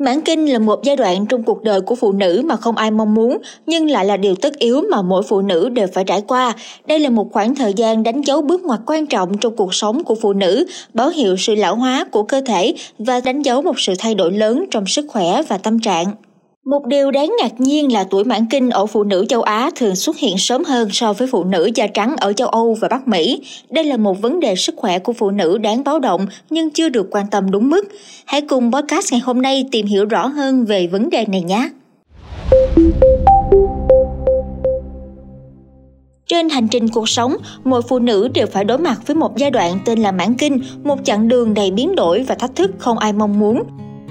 Mãn kinh là một giai đoạn trong cuộc đời của phụ nữ mà không ai mong muốn, nhưng lại là điều tất yếu mà mỗi phụ nữ đều phải trải qua. Đây là một khoảng thời gian đánh dấu bước ngoặt quan trọng trong cuộc sống của phụ nữ, báo hiệu sự lão hóa của cơ thể và đánh dấu một sự thay đổi lớn trong sức khỏe và tâm trạng. Một điều đáng ngạc nhiên là tuổi mãn kinh ở phụ nữ châu Á thường xuất hiện sớm hơn so với phụ nữ da trắng ở châu Âu và Bắc Mỹ. Đây là một vấn đề sức khỏe của phụ nữ đáng báo động nhưng chưa được quan tâm đúng mức. Hãy cùng podcast ngày hôm nay tìm hiểu rõ hơn về vấn đề này nhé. Trên hành trình cuộc sống, mỗi phụ nữ đều phải đối mặt với một giai đoạn tên là mãn kinh, một chặng đường đầy biến đổi và thách thức không ai mong muốn.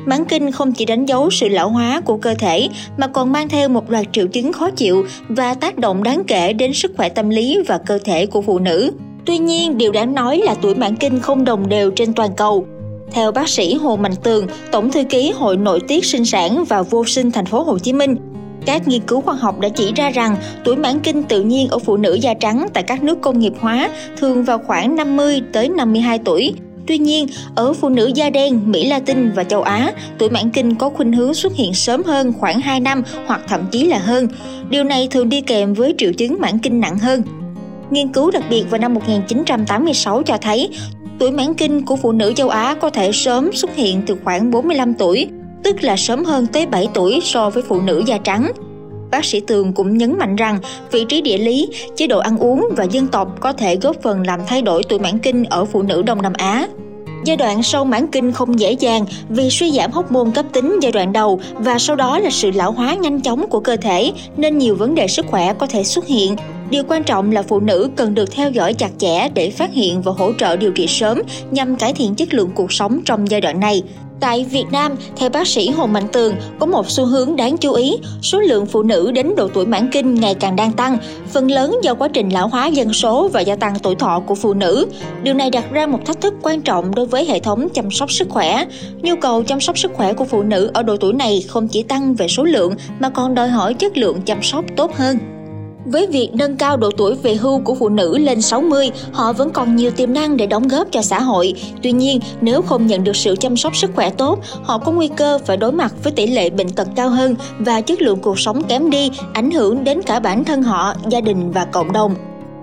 Mãn kinh không chỉ đánh dấu sự lão hóa của cơ thể mà còn mang theo một loạt triệu chứng khó chịu và tác động đáng kể đến sức khỏe tâm lý và cơ thể của phụ nữ. Tuy nhiên, điều đáng nói là tuổi mãn kinh không đồng đều trên toàn cầu. Theo bác sĩ Hồ Mạnh Tường, Tổng thư ký Hội Nội tiết sinh sản và vô sinh thành phố Hồ Chí Minh, các nghiên cứu khoa học đã chỉ ra rằng tuổi mãn kinh tự nhiên ở phụ nữ da trắng tại các nước công nghiệp hóa thường vào khoảng 50 tới 52 tuổi, Tuy nhiên, ở phụ nữ da đen, Mỹ Latin và châu Á, tuổi mãn kinh có khuynh hướng xuất hiện sớm hơn khoảng 2 năm hoặc thậm chí là hơn. Điều này thường đi kèm với triệu chứng mãn kinh nặng hơn. Nghiên cứu đặc biệt vào năm 1986 cho thấy tuổi mãn kinh của phụ nữ châu Á có thể sớm xuất hiện từ khoảng 45 tuổi, tức là sớm hơn tới 7 tuổi so với phụ nữ da trắng. Bác sĩ Tường cũng nhấn mạnh rằng vị trí địa lý, chế độ ăn uống và dân tộc có thể góp phần làm thay đổi tuổi mãn kinh ở phụ nữ Đông Nam Á. Giai đoạn sau mãn kinh không dễ dàng vì suy giảm hóc môn cấp tính giai đoạn đầu và sau đó là sự lão hóa nhanh chóng của cơ thể nên nhiều vấn đề sức khỏe có thể xuất hiện. Điều quan trọng là phụ nữ cần được theo dõi chặt chẽ để phát hiện và hỗ trợ điều trị sớm nhằm cải thiện chất lượng cuộc sống trong giai đoạn này. Tại Việt Nam, theo bác sĩ Hồ Mạnh Tường, có một xu hướng đáng chú ý, số lượng phụ nữ đến độ tuổi mãn kinh ngày càng đang tăng, phần lớn do quá trình lão hóa dân số và gia tăng tuổi thọ của phụ nữ. Điều này đặt ra một thách thức quan trọng đối với hệ thống chăm sóc sức khỏe. Nhu cầu chăm sóc sức khỏe của phụ nữ ở độ tuổi này không chỉ tăng về số lượng mà còn đòi hỏi chất lượng chăm sóc tốt hơn. Với việc nâng cao độ tuổi về hưu của phụ nữ lên 60, họ vẫn còn nhiều tiềm năng để đóng góp cho xã hội. Tuy nhiên, nếu không nhận được sự chăm sóc sức khỏe tốt, họ có nguy cơ phải đối mặt với tỷ lệ bệnh tật cao hơn và chất lượng cuộc sống kém đi, ảnh hưởng đến cả bản thân họ, gia đình và cộng đồng.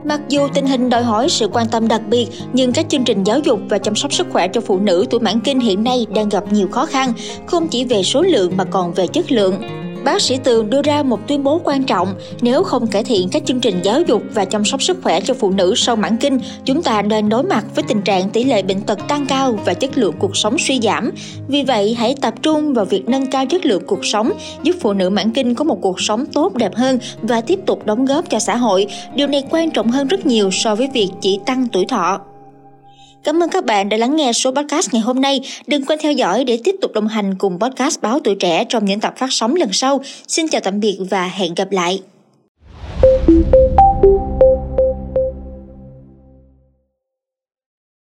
Mặc dù tình hình đòi hỏi sự quan tâm đặc biệt, nhưng các chương trình giáo dục và chăm sóc sức khỏe cho phụ nữ tuổi mãn kinh hiện nay đang gặp nhiều khó khăn, không chỉ về số lượng mà còn về chất lượng bác sĩ Tường đưa ra một tuyên bố quan trọng, nếu không cải thiện các chương trình giáo dục và chăm sóc sức khỏe cho phụ nữ sau mãn kinh, chúng ta đang đối mặt với tình trạng tỷ lệ bệnh tật tăng cao và chất lượng cuộc sống suy giảm. Vì vậy, hãy tập trung vào việc nâng cao chất lượng cuộc sống, giúp phụ nữ mãn kinh có một cuộc sống tốt đẹp hơn và tiếp tục đóng góp cho xã hội. Điều này quan trọng hơn rất nhiều so với việc chỉ tăng tuổi thọ. Cảm ơn các bạn đã lắng nghe số podcast ngày hôm nay. Đừng quên theo dõi để tiếp tục đồng hành cùng podcast Báo Tuổi Trẻ trong những tập phát sóng lần sau. Xin chào tạm biệt và hẹn gặp lại. thank you